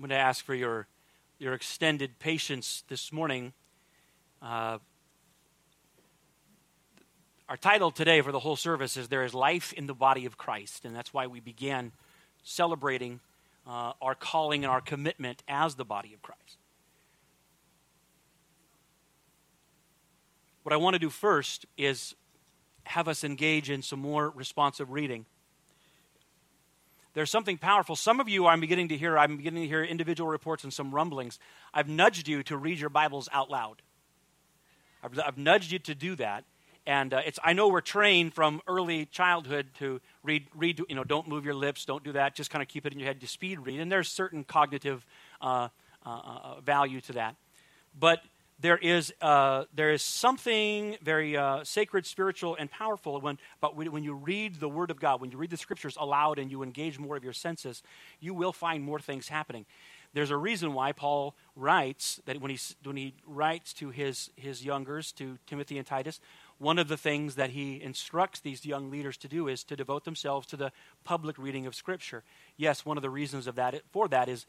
I'm going to ask for your, your extended patience this morning. Uh, our title today for the whole service is There is Life in the Body of Christ, and that's why we began celebrating uh, our calling and our commitment as the body of Christ. What I want to do first is have us engage in some more responsive reading. There's something powerful. Some of you I'm beginning to hear, I'm beginning to hear individual reports and some rumblings. I've nudged you to read your Bibles out loud. I've, I've nudged you to do that. And uh, it's, I know we're trained from early childhood to read, read, you know, don't move your lips, don't do that, just kind of keep it in your head to speed read. And there's certain cognitive uh, uh, uh value to that. But there is, uh, there is something very uh, sacred, spiritual, and powerful when, but when you read the Word of God, when you read the Scriptures aloud and you engage more of your senses, you will find more things happening. There's a reason why Paul writes that when he, when he writes to his, his youngers, to Timothy and Titus, one of the things that he instructs these young leaders to do is to devote themselves to the public reading of Scripture. Yes, one of the reasons of that, for that is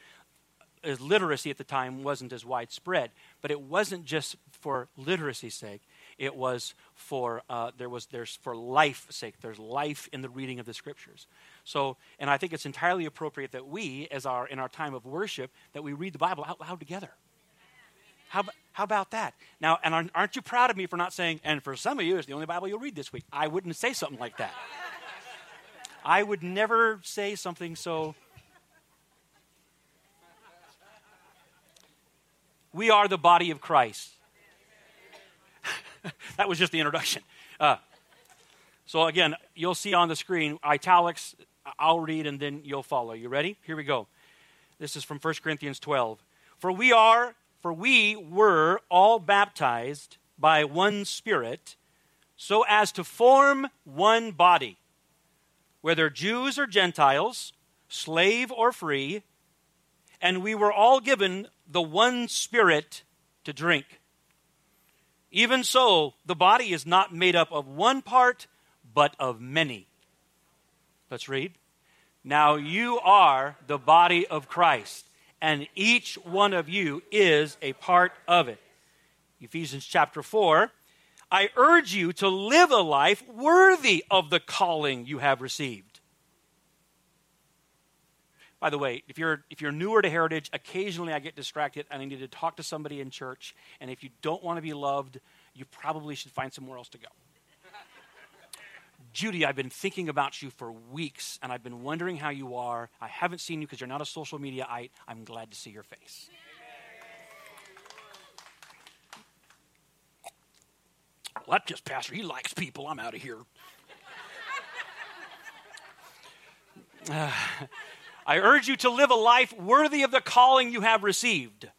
literacy at the time wasn't as widespread. But it wasn't just for literacy's sake. It was for uh, there was there's for life's sake. There's life in the reading of the scriptures. So, and I think it's entirely appropriate that we, as our in our time of worship, that we read the Bible out loud together. How, how about that? Now, and aren't you proud of me for not saying, and for some of you, it's the only Bible you'll read this week? I wouldn't say something like that. I would never say something so We are the body of Christ. that was just the introduction. Uh, so, again, you'll see on the screen italics. I'll read and then you'll follow. You ready? Here we go. This is from 1 Corinthians 12. For we are, for we were all baptized by one Spirit, so as to form one body, whether Jews or Gentiles, slave or free, and we were all given the one Spirit to drink. Even so, the body is not made up of one part, but of many. Let's read. Now you are the body of Christ, and each one of you is a part of it. Ephesians chapter 4. I urge you to live a life worthy of the calling you have received by the way, if you're, if you're newer to Heritage, occasionally I get distracted and I need to talk to somebody in church. And if you don't want to be loved, you probably should find somewhere else to go. Judy, I've been thinking about you for weeks and I've been wondering how you are. I haven't seen you because you're not a social mediaite. I'm glad to see your face. Well, that's just Pastor. He likes people. I'm out of here. Uh, I urge you to live a life worthy of the calling you have received.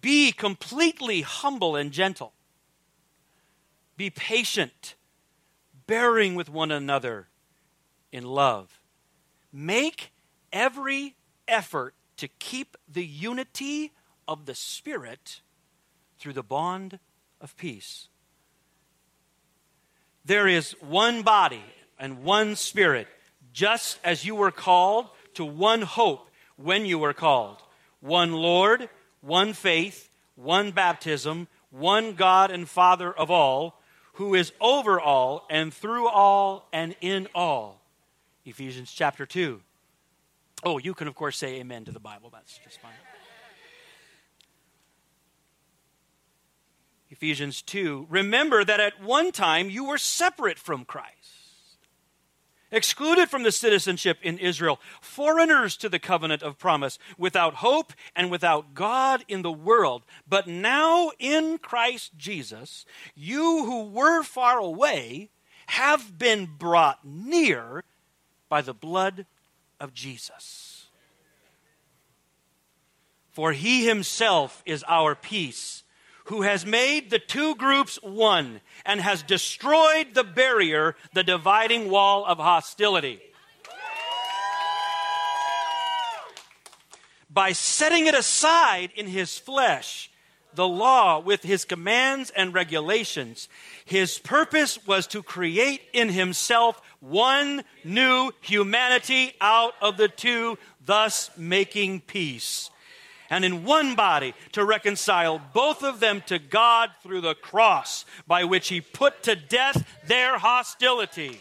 Be completely humble and gentle. Be patient, bearing with one another in love. Make every effort to keep the unity of the Spirit through the bond of peace. There is one body and one Spirit just as you were called to one hope when you were called one Lord, one faith, one baptism, one God and Father of all, who is over all and through all and in all. Ephesians chapter 2. Oh, you can, of course, say amen to the Bible. That's just fine. Ephesians 2. Remember that at one time you were separate from Christ excluded from the citizenship in Israel, foreigners to the covenant of promise, without hope and without God in the world. But now in Christ Jesus, you who were far away have been brought near by the blood of Jesus. For he himself is our peace who has made the two groups one and has destroyed the barrier, the dividing wall of hostility. By setting it aside in his flesh, the law with his commands and regulations. His purpose was to create in himself one new humanity out of the two, thus making peace. And in one body to reconcile both of them to God through the cross, by which he put to death their hostility.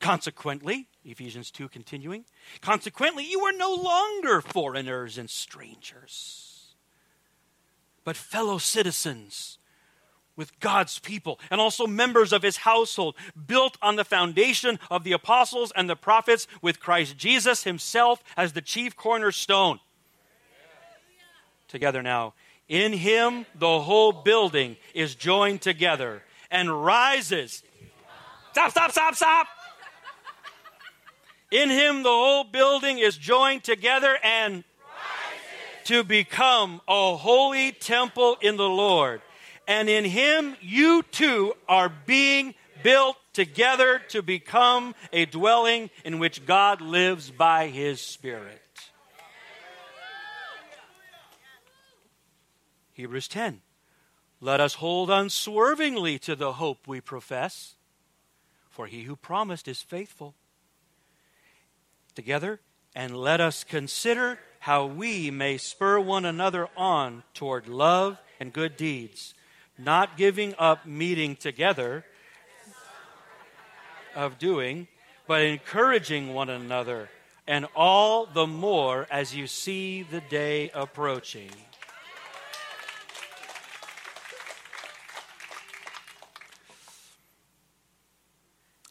Consequently, Ephesians 2 continuing, consequently, you are no longer foreigners and strangers, but fellow citizens with God's people and also members of his household, built on the foundation of the apostles and the prophets, with Christ Jesus himself as the chief cornerstone. Together now. In him, the whole building is joined together and rises. Stop, stop, stop, stop. In him, the whole building is joined together and rises. to become a holy temple in the Lord. And in him, you too are being built together to become a dwelling in which God lives by his Spirit. Hebrews 10. Let us hold unswervingly to the hope we profess, for he who promised is faithful together and let us consider how we may spur one another on toward love and good deeds, not giving up meeting together of doing, but encouraging one another, and all the more as you see the day approaching.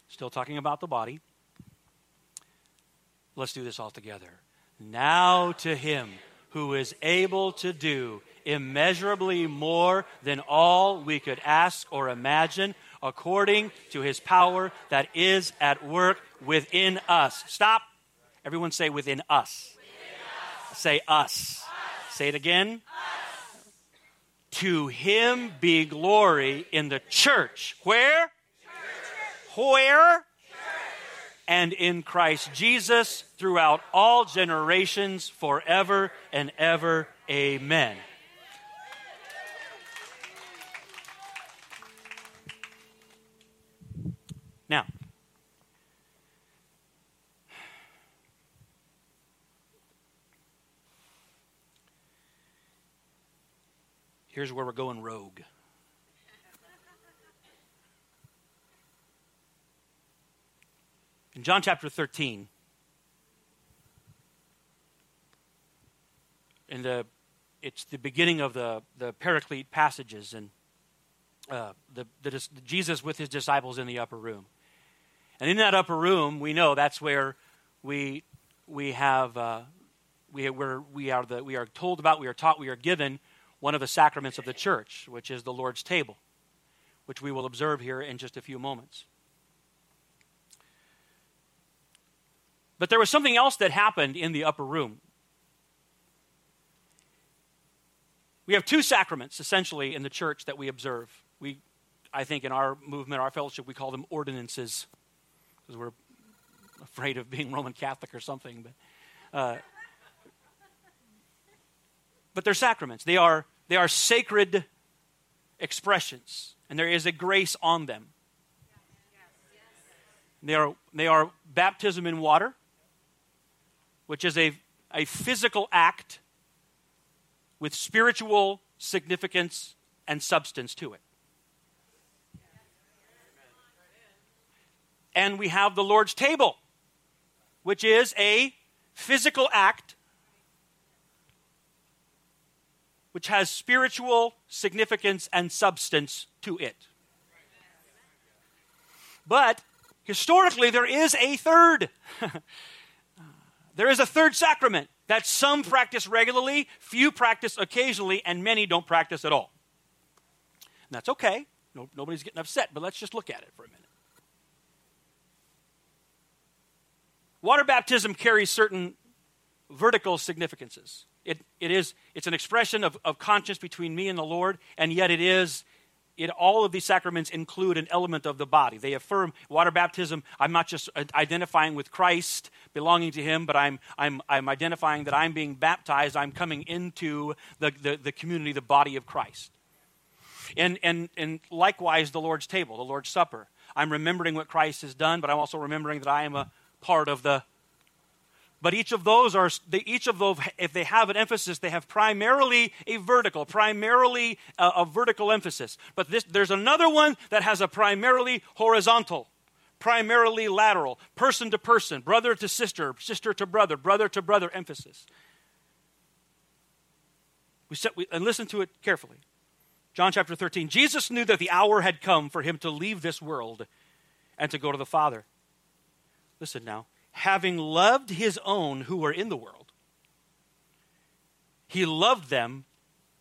Still talking about the body. Let's do this all together. Now to him who is able to do immeasurably more than all we could ask or imagine, according to his power that is at work within us. Stop. Everyone say within us. Within us. Say us. us. Say it again. Us. To him be glory in the church. Where? Church. Where? and in Christ Jesus throughout all generations, forever and ever. Amen. Now, here's where we're going rogue. In John chapter 13, in the, it's the beginning of the, the Paraclete passages and uh, the, the, Jesus with his disciples in the upper room. And in that upper room, we know that's where we, we have, uh, we, we're, we, are the, we are told about, we are taught, we are given one of the sacraments of the church, which is the Lord's table, which we will observe here in just a few moments. But there was something else that happened in the upper room. We have two sacraments, essentially, in the church that we observe. We, I think, in our movement, our fellowship, we call them ordinances because we're afraid of being Roman Catholic or something. But, uh, but they're sacraments. They are, they are sacred expressions, and there is a grace on them. They are, they are baptism in water which is a, a physical act with spiritual significance and substance to it. And we have the Lord's table, which is a physical act which has spiritual significance and substance to it. But historically, there is a third. There is a third sacrament that some practice regularly, few practice occasionally, and many don't practice at all. And that's okay. No, nobody's getting upset, but let's just look at it for a minute. Water baptism carries certain vertical significances. It, it is, it's an expression of, of conscience between me and the Lord, and yet it is it, all of these sacraments include an element of the body. They affirm water baptism. I'm not just identifying with Christ, belonging to Him, but I'm, I'm, I'm identifying that I'm being baptized. I'm coming into the, the, the community, the body of Christ. And, and, and likewise, the Lord's table, the Lord's supper. I'm remembering what Christ has done, but I'm also remembering that I am a part of the but each of those are, they, each of those, if they have an emphasis, they have primarily a vertical, primarily a, a vertical emphasis. But this, there's another one that has a primarily horizontal, primarily lateral, person to person, brother to sister, sister to brother, brother to brother emphasis. We set, we, and listen to it carefully. John chapter 13. Jesus knew that the hour had come for him to leave this world and to go to the Father. Listen now having loved his own who were in the world, he loved them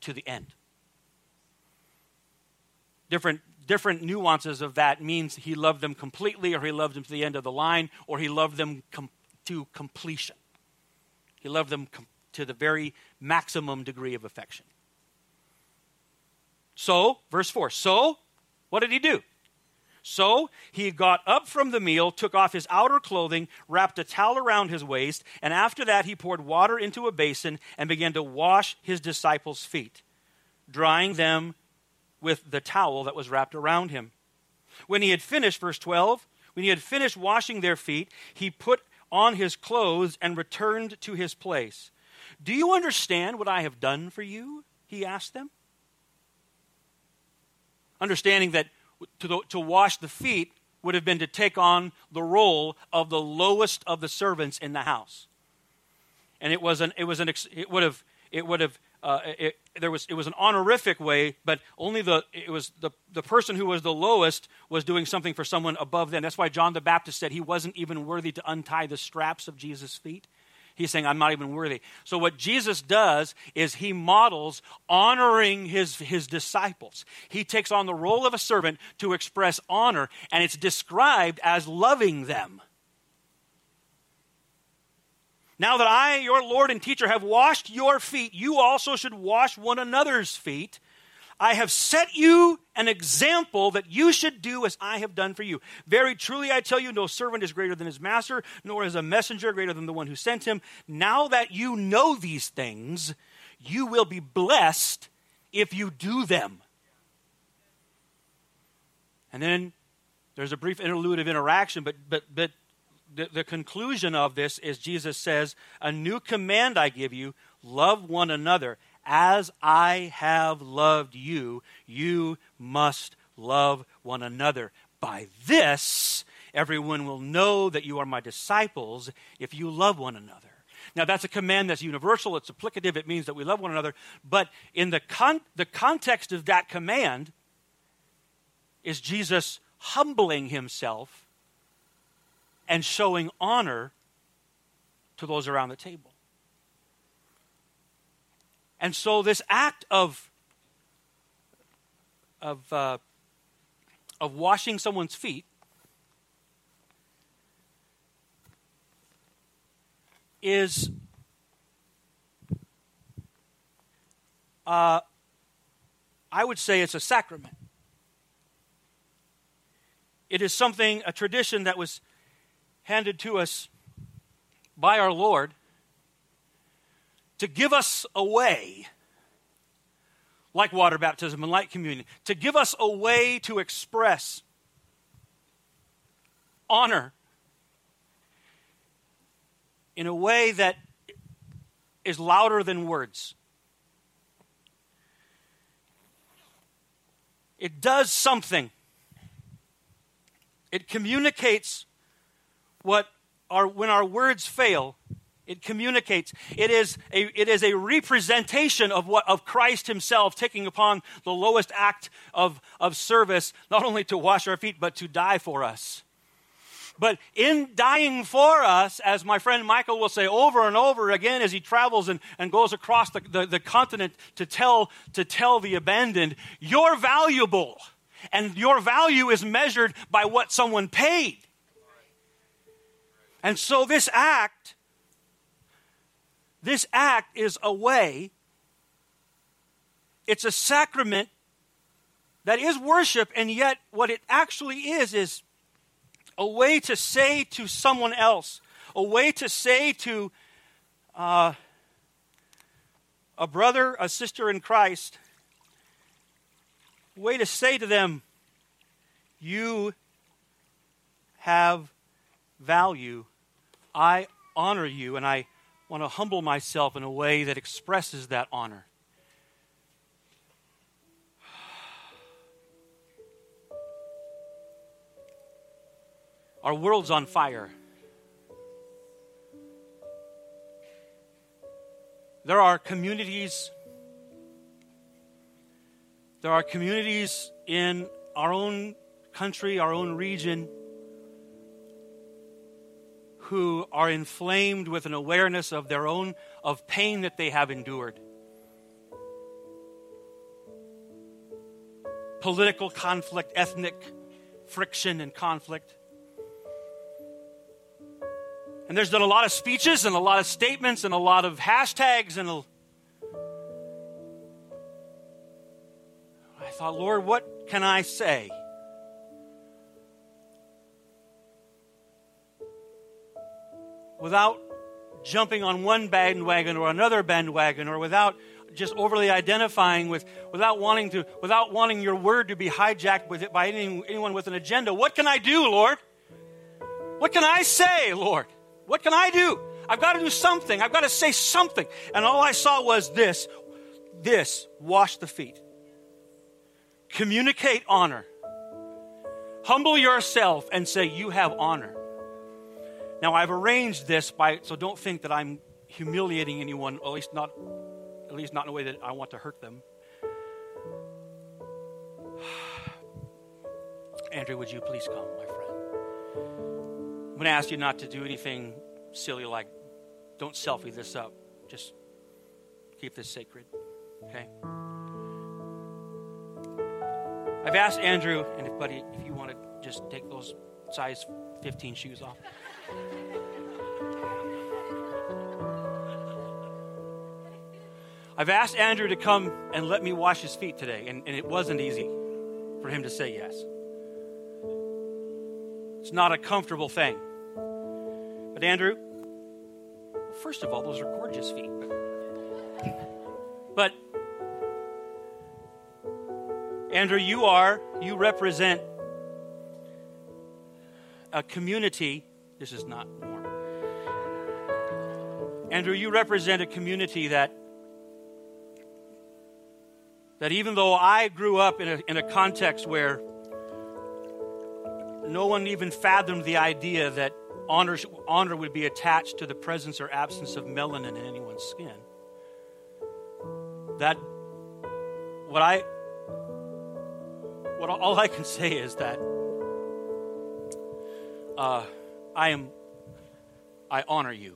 to the end. Different, different nuances of that means he loved them completely, or he loved them to the end of the line, or he loved them com- to completion. He loved them com- to the very maximum degree of affection. So, verse 4 So, what did he do? So he got up from the meal, took off his outer clothing, wrapped a towel around his waist, and after that he poured water into a basin and began to wash his disciples' feet, drying them with the towel that was wrapped around him. When he had finished, verse 12, when he had finished washing their feet, he put on his clothes and returned to his place. Do you understand what I have done for you? He asked them. Understanding that to, the, to wash the feet would have been to take on the role of the lowest of the servants in the house. And it was an, it was an, it would have, it would have, uh, it, there was, it was an honorific way, but only the, it was the, the person who was the lowest was doing something for someone above them. That's why John the Baptist said he wasn't even worthy to untie the straps of Jesus' feet. He's saying, I'm not even worthy. So, what Jesus does is he models honoring his, his disciples. He takes on the role of a servant to express honor, and it's described as loving them. Now that I, your Lord and teacher, have washed your feet, you also should wash one another's feet. I have set you an example that you should do as I have done for you. Very truly, I tell you, no servant is greater than his master, nor is a messenger greater than the one who sent him. Now that you know these things, you will be blessed if you do them. And then there's a brief interlude of interaction, but, but, but the, the conclusion of this is Jesus says, A new command I give you love one another as I have loved you, you must love one another. By this, everyone will know that you are my disciples if you love one another. Now, that's a command that's universal, it's applicative, it means that we love one another. But in the, con- the context of that command is Jesus humbling himself and showing honor to those around the table. And so, this act of, of, uh, of washing someone's feet is uh, I would say it's a sacrament. It is something, a tradition that was handed to us by our Lord to give us a way, like water baptism and like communion, to give us a way to express honor in a way that is louder than words. It does something. It communicates what our, when our words fail, it communicates. It is a, it is a representation of what of Christ Himself taking upon the lowest act of, of service, not only to wash our feet, but to die for us. But in dying for us, as my friend Michael will say over and over again as he travels and, and goes across the, the, the continent to tell, to tell the abandoned, you're valuable. And your value is measured by what someone paid. And so this act this act is a way, it's a sacrament that is worship, and yet what it actually is is a way to say to someone else, a way to say to uh, a brother, a sister in Christ, a way to say to them, You have value. I honor you, and I want to humble myself in a way that expresses that honor. Our world's on fire. There are communities, there are communities in our own country, our own region, who are inflamed with an awareness of their own of pain that they have endured. Political conflict, ethnic friction and conflict. And there's been a lot of speeches and a lot of statements and a lot of hashtags and a, I thought, Lord, what can I say? Without jumping on one bandwagon or another bandwagon or without just overly identifying with without wanting to without wanting your word to be hijacked with it by any, anyone with an agenda what can i do lord what can i say lord what can I do? I've got to do something. I've got to say something. And all I saw was this this wash the feet, communicate honor, humble yourself, and say, You have honor. Now, I've arranged this by, so don't think that I'm humiliating anyone, at least not, at least not in a way that I want to hurt them. Andrew, would you please come, my friend? I'm going to ask you not to do anything silly like don't selfie this up. Just keep this sacred. Okay? I've asked Andrew, and if, buddy, if you want to just take those size 15 shoes off. I've asked Andrew to come and let me wash his feet today, and, and it wasn't easy for him to say yes. It's not a comfortable thing. But, Andrew, first of all, those are gorgeous feet. But, Andrew, you are, you represent a community. This is not warm. Andrew, you represent a community that that even though I grew up in a, in a context where no one even fathomed the idea that honor, honor would be attached to the presence or absence of melanin in anyone's skin. That, what I, what all I can say is that uh, I am, I honor you.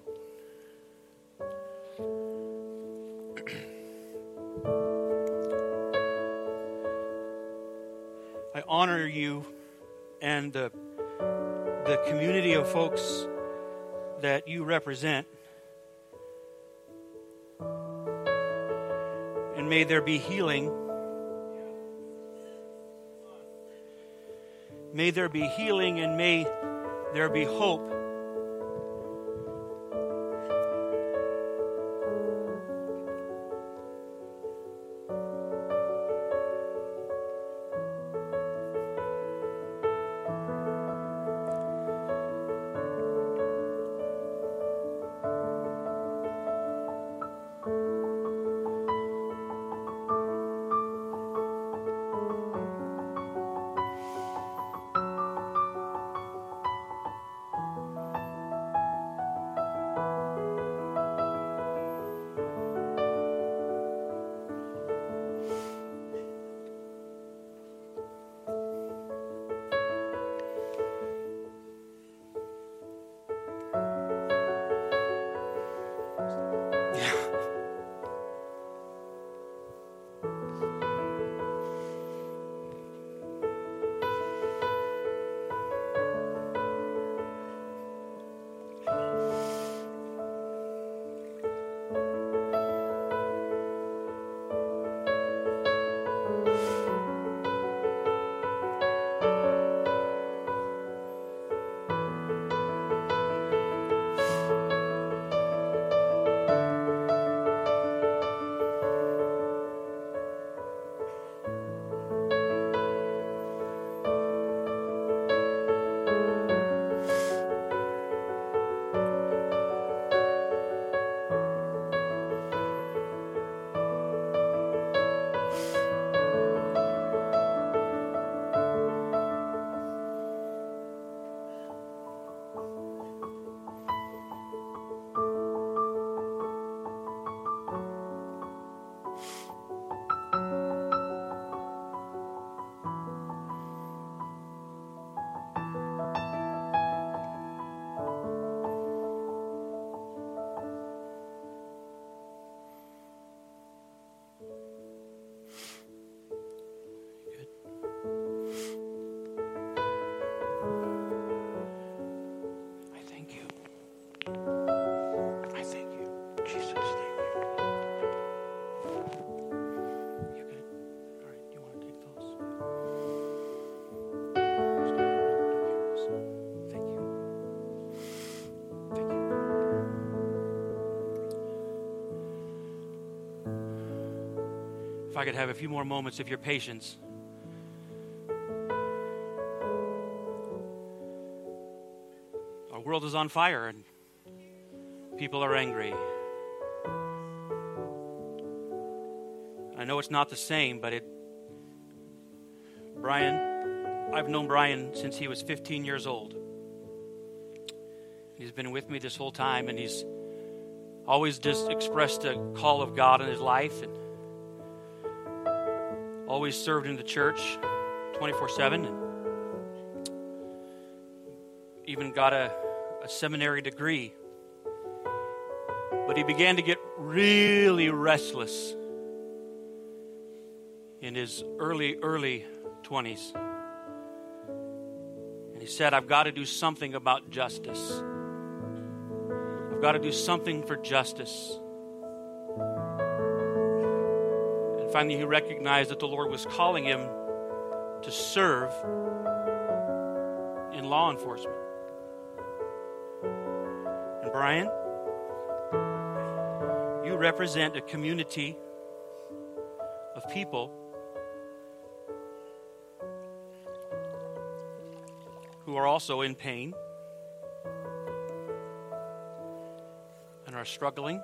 I honor you and the, the community of folks that you represent. And may there be healing. May there be healing and may there be hope. I could have a few more moments of your patience. Our world is on fire and people are angry. I know it's not the same, but it. Brian, I've known Brian since he was 15 years old. He's been with me this whole time, and he's always just expressed a call of God in his life and always served in the church 24 7 and even got a, a seminary degree. But he began to get really restless in his early, early 20s. And he said, I've got to do something about justice. I've got to do something for justice. Finally, he recognized that the Lord was calling him to serve in law enforcement. And Brian, you represent a community of people who are also in pain and are struggling.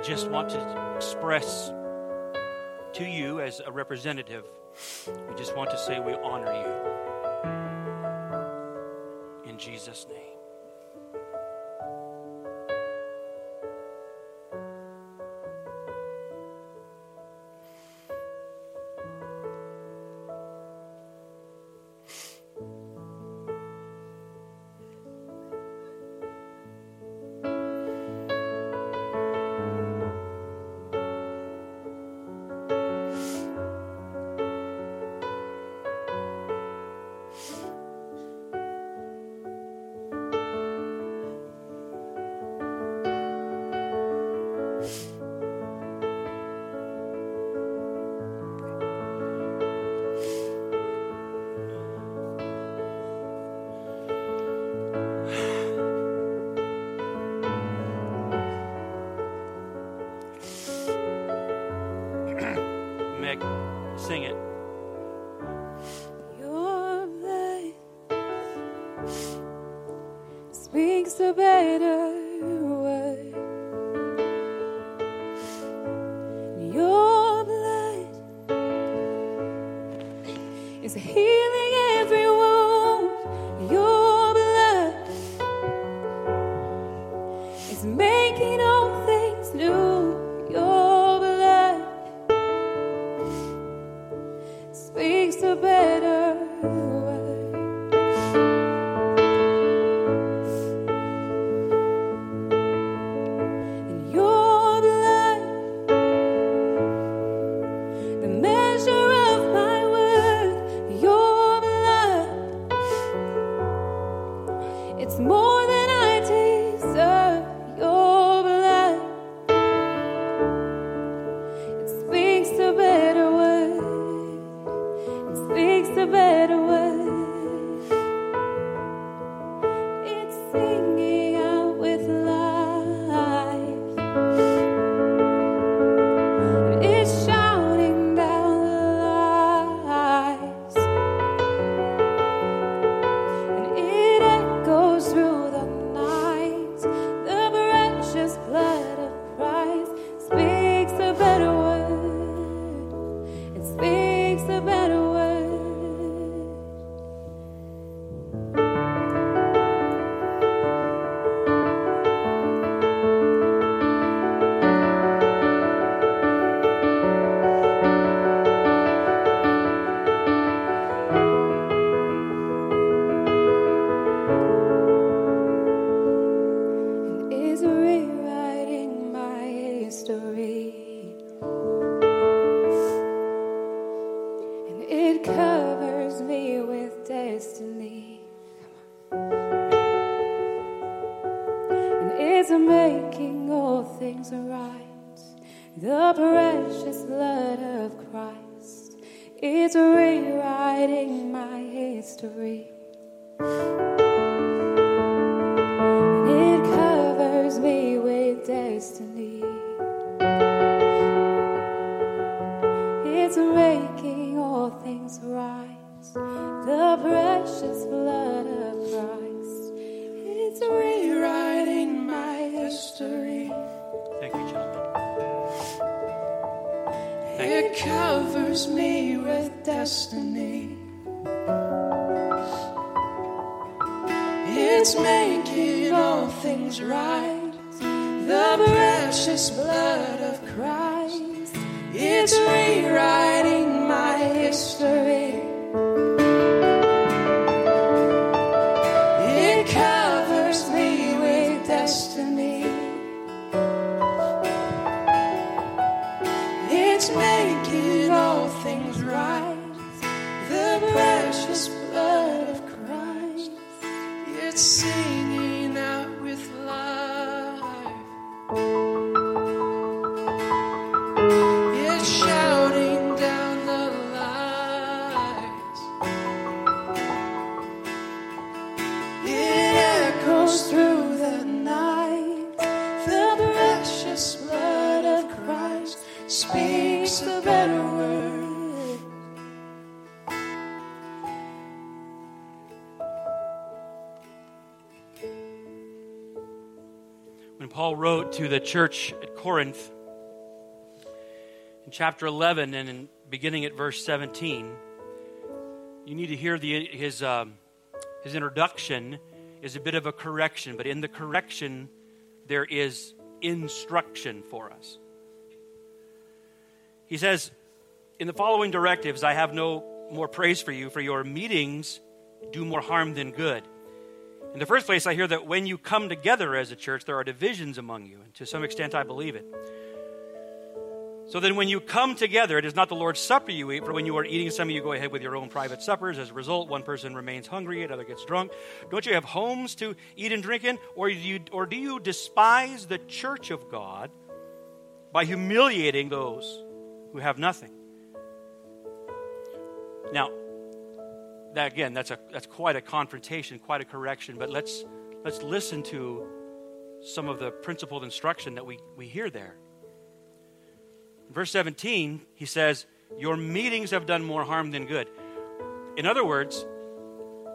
We just want to express to you as a representative, we just want to say we honor you. In Jesus' name. sing covers me with destiny. It's making all things right. The precious blood of Christ. It's rewriting my history. Better word. when Paul wrote to the church at Corinth in chapter 11 and in beginning at verse 17, you need to hear the, his, um, his introduction is a bit of a correction, but in the correction, there is instruction for us. He says, In the following directives, I have no more praise for you, for your meetings do more harm than good. In the first place, I hear that when you come together as a church, there are divisions among you. And to some extent, I believe it. So then, when you come together, it is not the Lord's Supper you eat, for when you are eating, some of you go ahead with your own private suppers. As a result, one person remains hungry, another gets drunk. Don't you have homes to eat and drink in? Or do you, or do you despise the church of God by humiliating those who have nothing? Now, that again, that's, a, that's quite a confrontation, quite a correction, but let's, let's listen to some of the principled instruction that we, we hear there. Verse 17, he says, Your meetings have done more harm than good. In other words,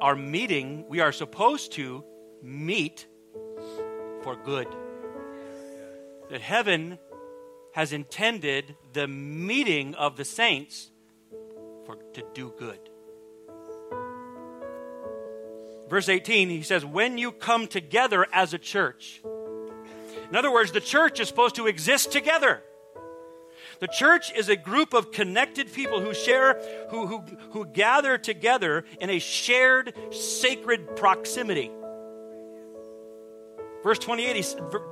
our meeting, we are supposed to meet for good. That heaven has intended the meeting of the saints for to do good. Verse 18, he says, When you come together as a church. In other words, the church is supposed to exist together. The church is a group of connected people who share, who, who, who gather together in a shared sacred proximity. Verse 28, he,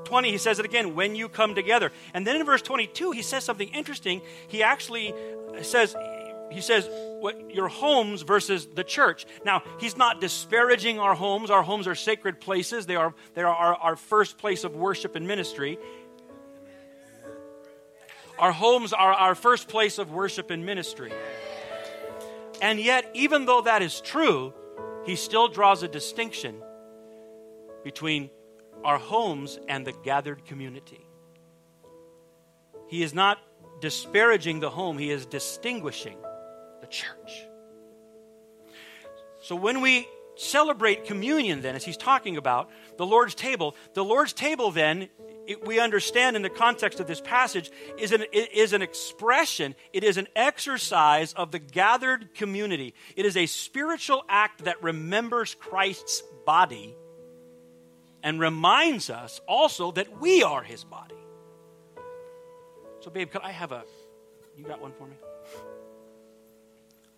20, he says it again, when you come together. And then in verse 22, he says something interesting. He actually says, he says, what, your homes versus the church. Now, he's not disparaging our homes. Our homes are sacred places. They are, they are our, our first place of worship and ministry. Our homes are our first place of worship and ministry. And yet, even though that is true, he still draws a distinction between our homes and the gathered community. He is not disparaging the home, he is distinguishing the church. So when we celebrate communion, then, as he's talking about the Lord's table, the Lord's table, then, it, we understand in the context of this passage, is an, is an expression, it is an exercise of the gathered community. It is a spiritual act that remembers Christ's body and reminds us also that we are his body. So, babe, could I have a. You got one for me?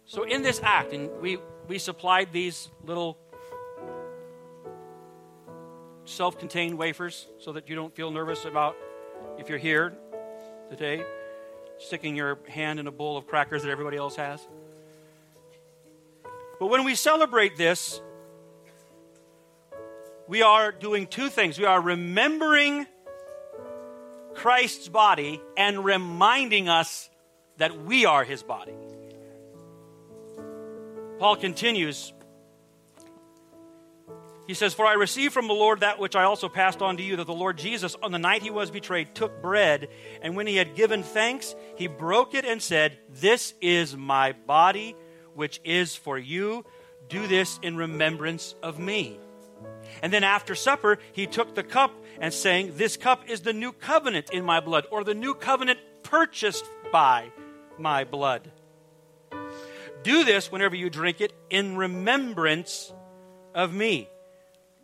So, in this act, and we, we supplied these little self contained wafers so that you don't feel nervous about if you're here today, sticking your hand in a bowl of crackers that everybody else has. But when we celebrate this, we are doing two things. We are remembering Christ's body and reminding us that we are his body. Paul continues He says, For I received from the Lord that which I also passed on to you, that the Lord Jesus, on the night he was betrayed, took bread, and when he had given thanks, he broke it and said, This is my body, which is for you. Do this in remembrance of me. And then after supper, he took the cup and saying, This cup is the new covenant in my blood, or the new covenant purchased by my blood. Do this whenever you drink it in remembrance of me.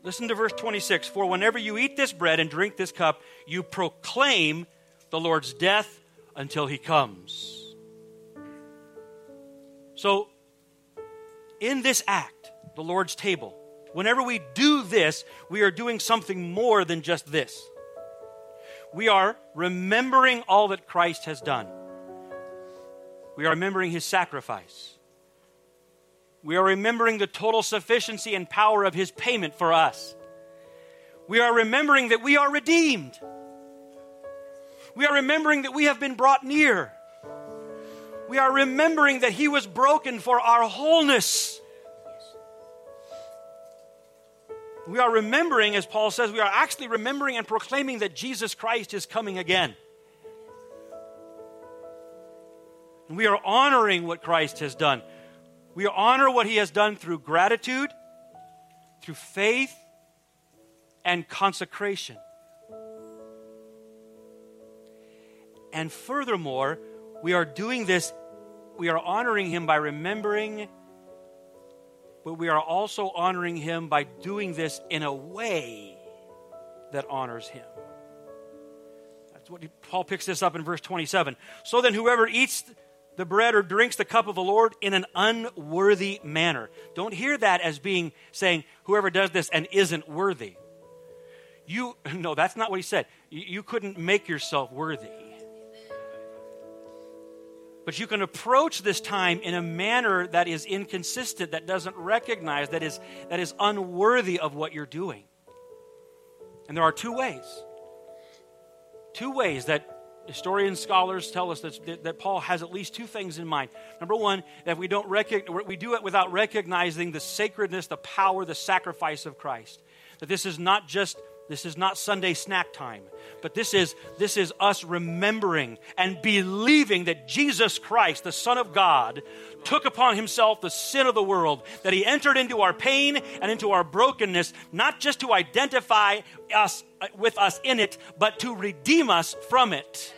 Listen to verse 26 For whenever you eat this bread and drink this cup, you proclaim the Lord's death until he comes. So, in this act, the Lord's table, whenever we do this, we are doing something more than just this. We are remembering all that Christ has done. We are remembering his sacrifice. We are remembering the total sufficiency and power of his payment for us. We are remembering that we are redeemed. We are remembering that we have been brought near. We are remembering that he was broken for our wholeness. We are remembering, as Paul says, we are actually remembering and proclaiming that Jesus Christ is coming again. And we are honoring what Christ has done. We honor what he has done through gratitude, through faith, and consecration. And furthermore, we are doing this, we are honoring him by remembering, but we are also honoring him by doing this in a way that honors him. That's what Paul picks this up in verse 27. So then, whoever eats the bread or drinks the cup of the Lord in an unworthy manner. Don't hear that as being saying whoever does this and isn't worthy. You no, that's not what he said. You, you couldn't make yourself worthy. But you can approach this time in a manner that is inconsistent, that doesn't recognize, that is, that is unworthy of what you're doing. And there are two ways. Two ways that historians, scholars tell us that, that Paul has at least two things in mind. Number one, that we don't we do it without recognizing the sacredness, the power, the sacrifice of Christ. That this is not just this is not Sunday snack time, but this is this is us remembering and believing that Jesus Christ, the Son of God, took upon himself the sin of the world, that he entered into our pain and into our brokenness, not just to identify us uh, with us in it, but to redeem us from it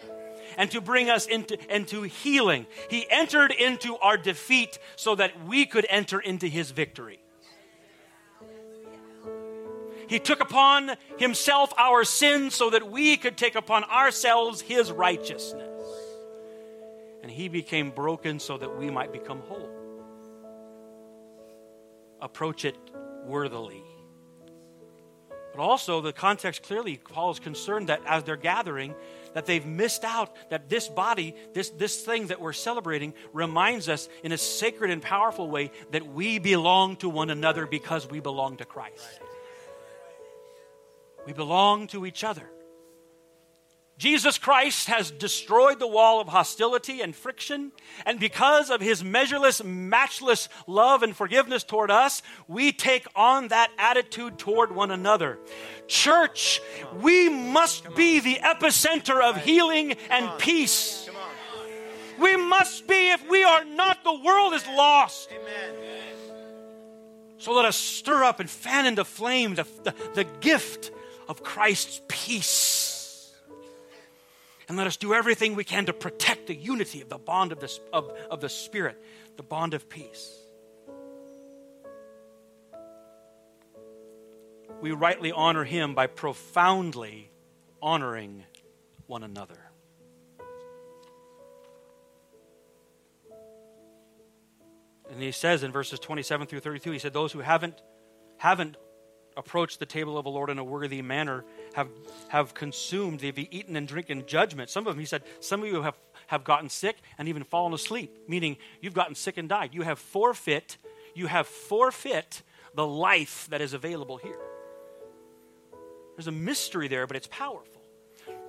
and to bring us into, into healing. He entered into our defeat so that we could enter into his victory. He took upon himself our sins so that we could take upon ourselves his righteousness. And he became broken so that we might become whole. Approach it worthily. But also, the context clearly, Paul is concerned that as they're gathering, that they've missed out that this body, this, this thing that we're celebrating, reminds us in a sacred and powerful way that we belong to one another because we belong to Christ. We belong to each other. Jesus Christ has destroyed the wall of hostility and friction, and because of his measureless, matchless love and forgiveness toward us, we take on that attitude toward one another. Church, we must be the epicenter of healing and peace. We must be, if we are not, the world is lost. So let us stir up and fan into flame the, the, the gift of Christ's peace and let us do everything we can to protect the unity of the bond of the, of, of the Spirit, the bond of peace. We rightly honor Him by profoundly honoring one another. And he says in verses 27 through 32, he said, Those who haven't, haven't approached the table of the Lord in a worthy manner have, have consumed, they've eaten and drink in judgment. Some of them, he said, some of you have, have gotten sick and even fallen asleep, meaning you've gotten sick and died. You have forfeit, you have forfeit the life that is available here. There's a mystery there, but it's powerful.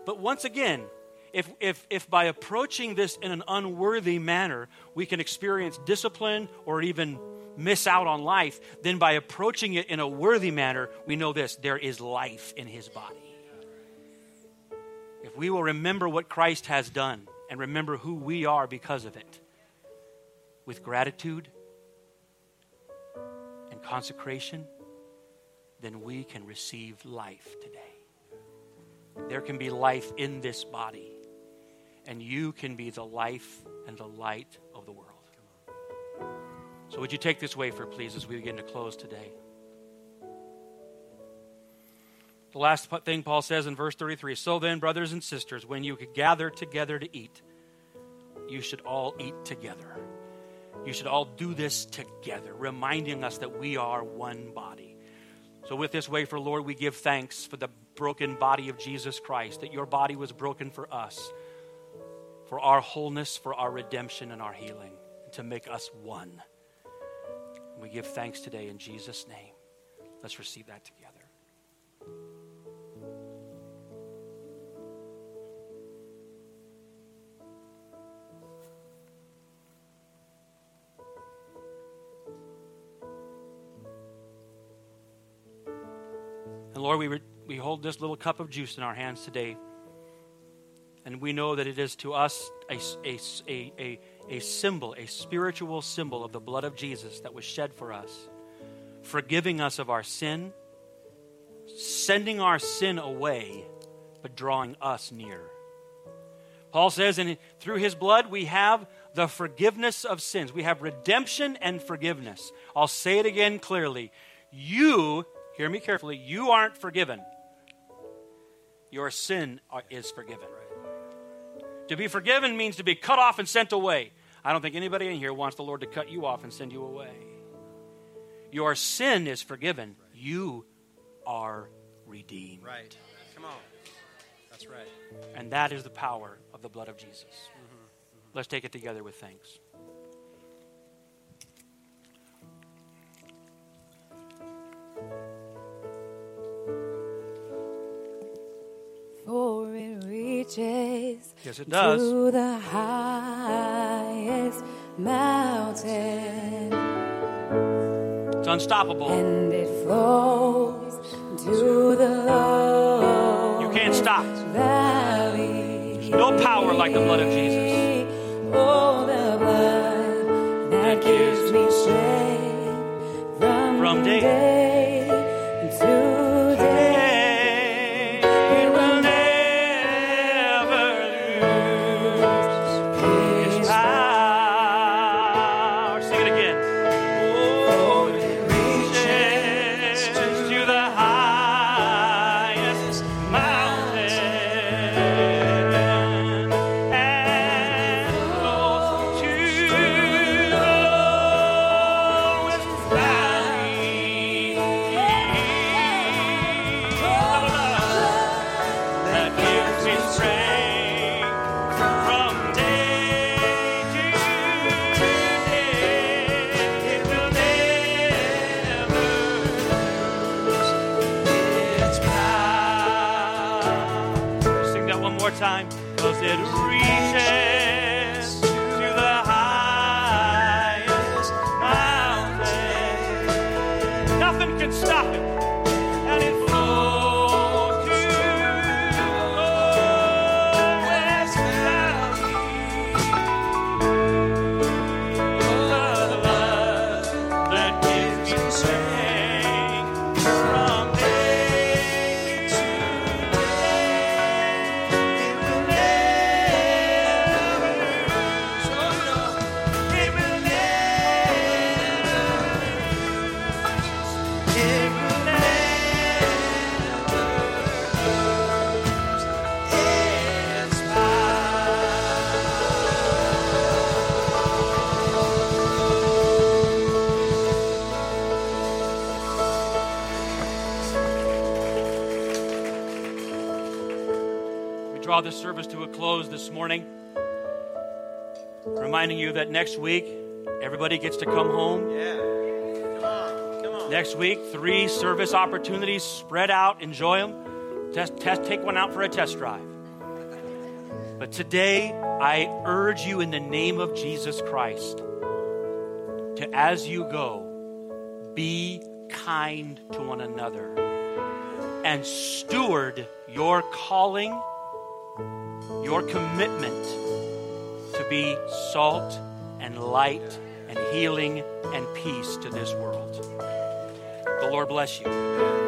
But once again, if, if, if by approaching this in an unworthy manner, we can experience discipline or even miss out on life, then by approaching it in a worthy manner, we know this there is life in his body. If we will remember what Christ has done and remember who we are because of it, with gratitude and consecration, then we can receive life today. There can be life in this body, and you can be the life and the light of the world. So, would you take this wafer, please, as we begin to close today? The last thing Paul says in verse 33 So then, brothers and sisters, when you gather together to eat, you should all eat together. You should all do this together, reminding us that we are one body. So, with this wafer, Lord, we give thanks for the broken body of Jesus Christ, that your body was broken for us, for our wholeness, for our redemption, and our healing, to make us one. We give thanks today in Jesus' name. Let's receive that together. And Lord, we, re- we hold this little cup of juice in our hands today. And we know that it is to us a, a, a, a, a symbol, a spiritual symbol of the blood of Jesus that was shed for us, forgiving us of our sin, sending our sin away, but drawing us near. Paul says, and through his blood we have the forgiveness of sins. We have redemption and forgiveness. I'll say it again clearly. You, hear me carefully, you aren't forgiven. Your sin uh, is forgiven. To be forgiven means to be cut off and sent away. I don't think anybody in here wants the Lord to cut you off and send you away. Your sin is forgiven. You are redeemed. Right. Come on. That's right. And that is the power of the blood of Jesus. Mm-hmm. Mm-hmm. Let's take it together with thanks. For it reaches yes, it does. to the highest mountain. It's unstoppable. And it flows to the low. You can't stop. Valley. There's no power like the blood of Jesus. Oh, the blood that gives me strength from, from day, day draw this service to a close this morning, reminding you that next week everybody gets to come home. Yeah. Come on. Come on. Next week, three service opportunities spread out. Enjoy them. Test, test, take one out for a test drive. But today, I urge you in the name of Jesus Christ to, as you go, be kind to one another and steward your calling, your commitment to be salt and light and healing and peace to this world. The Lord bless you.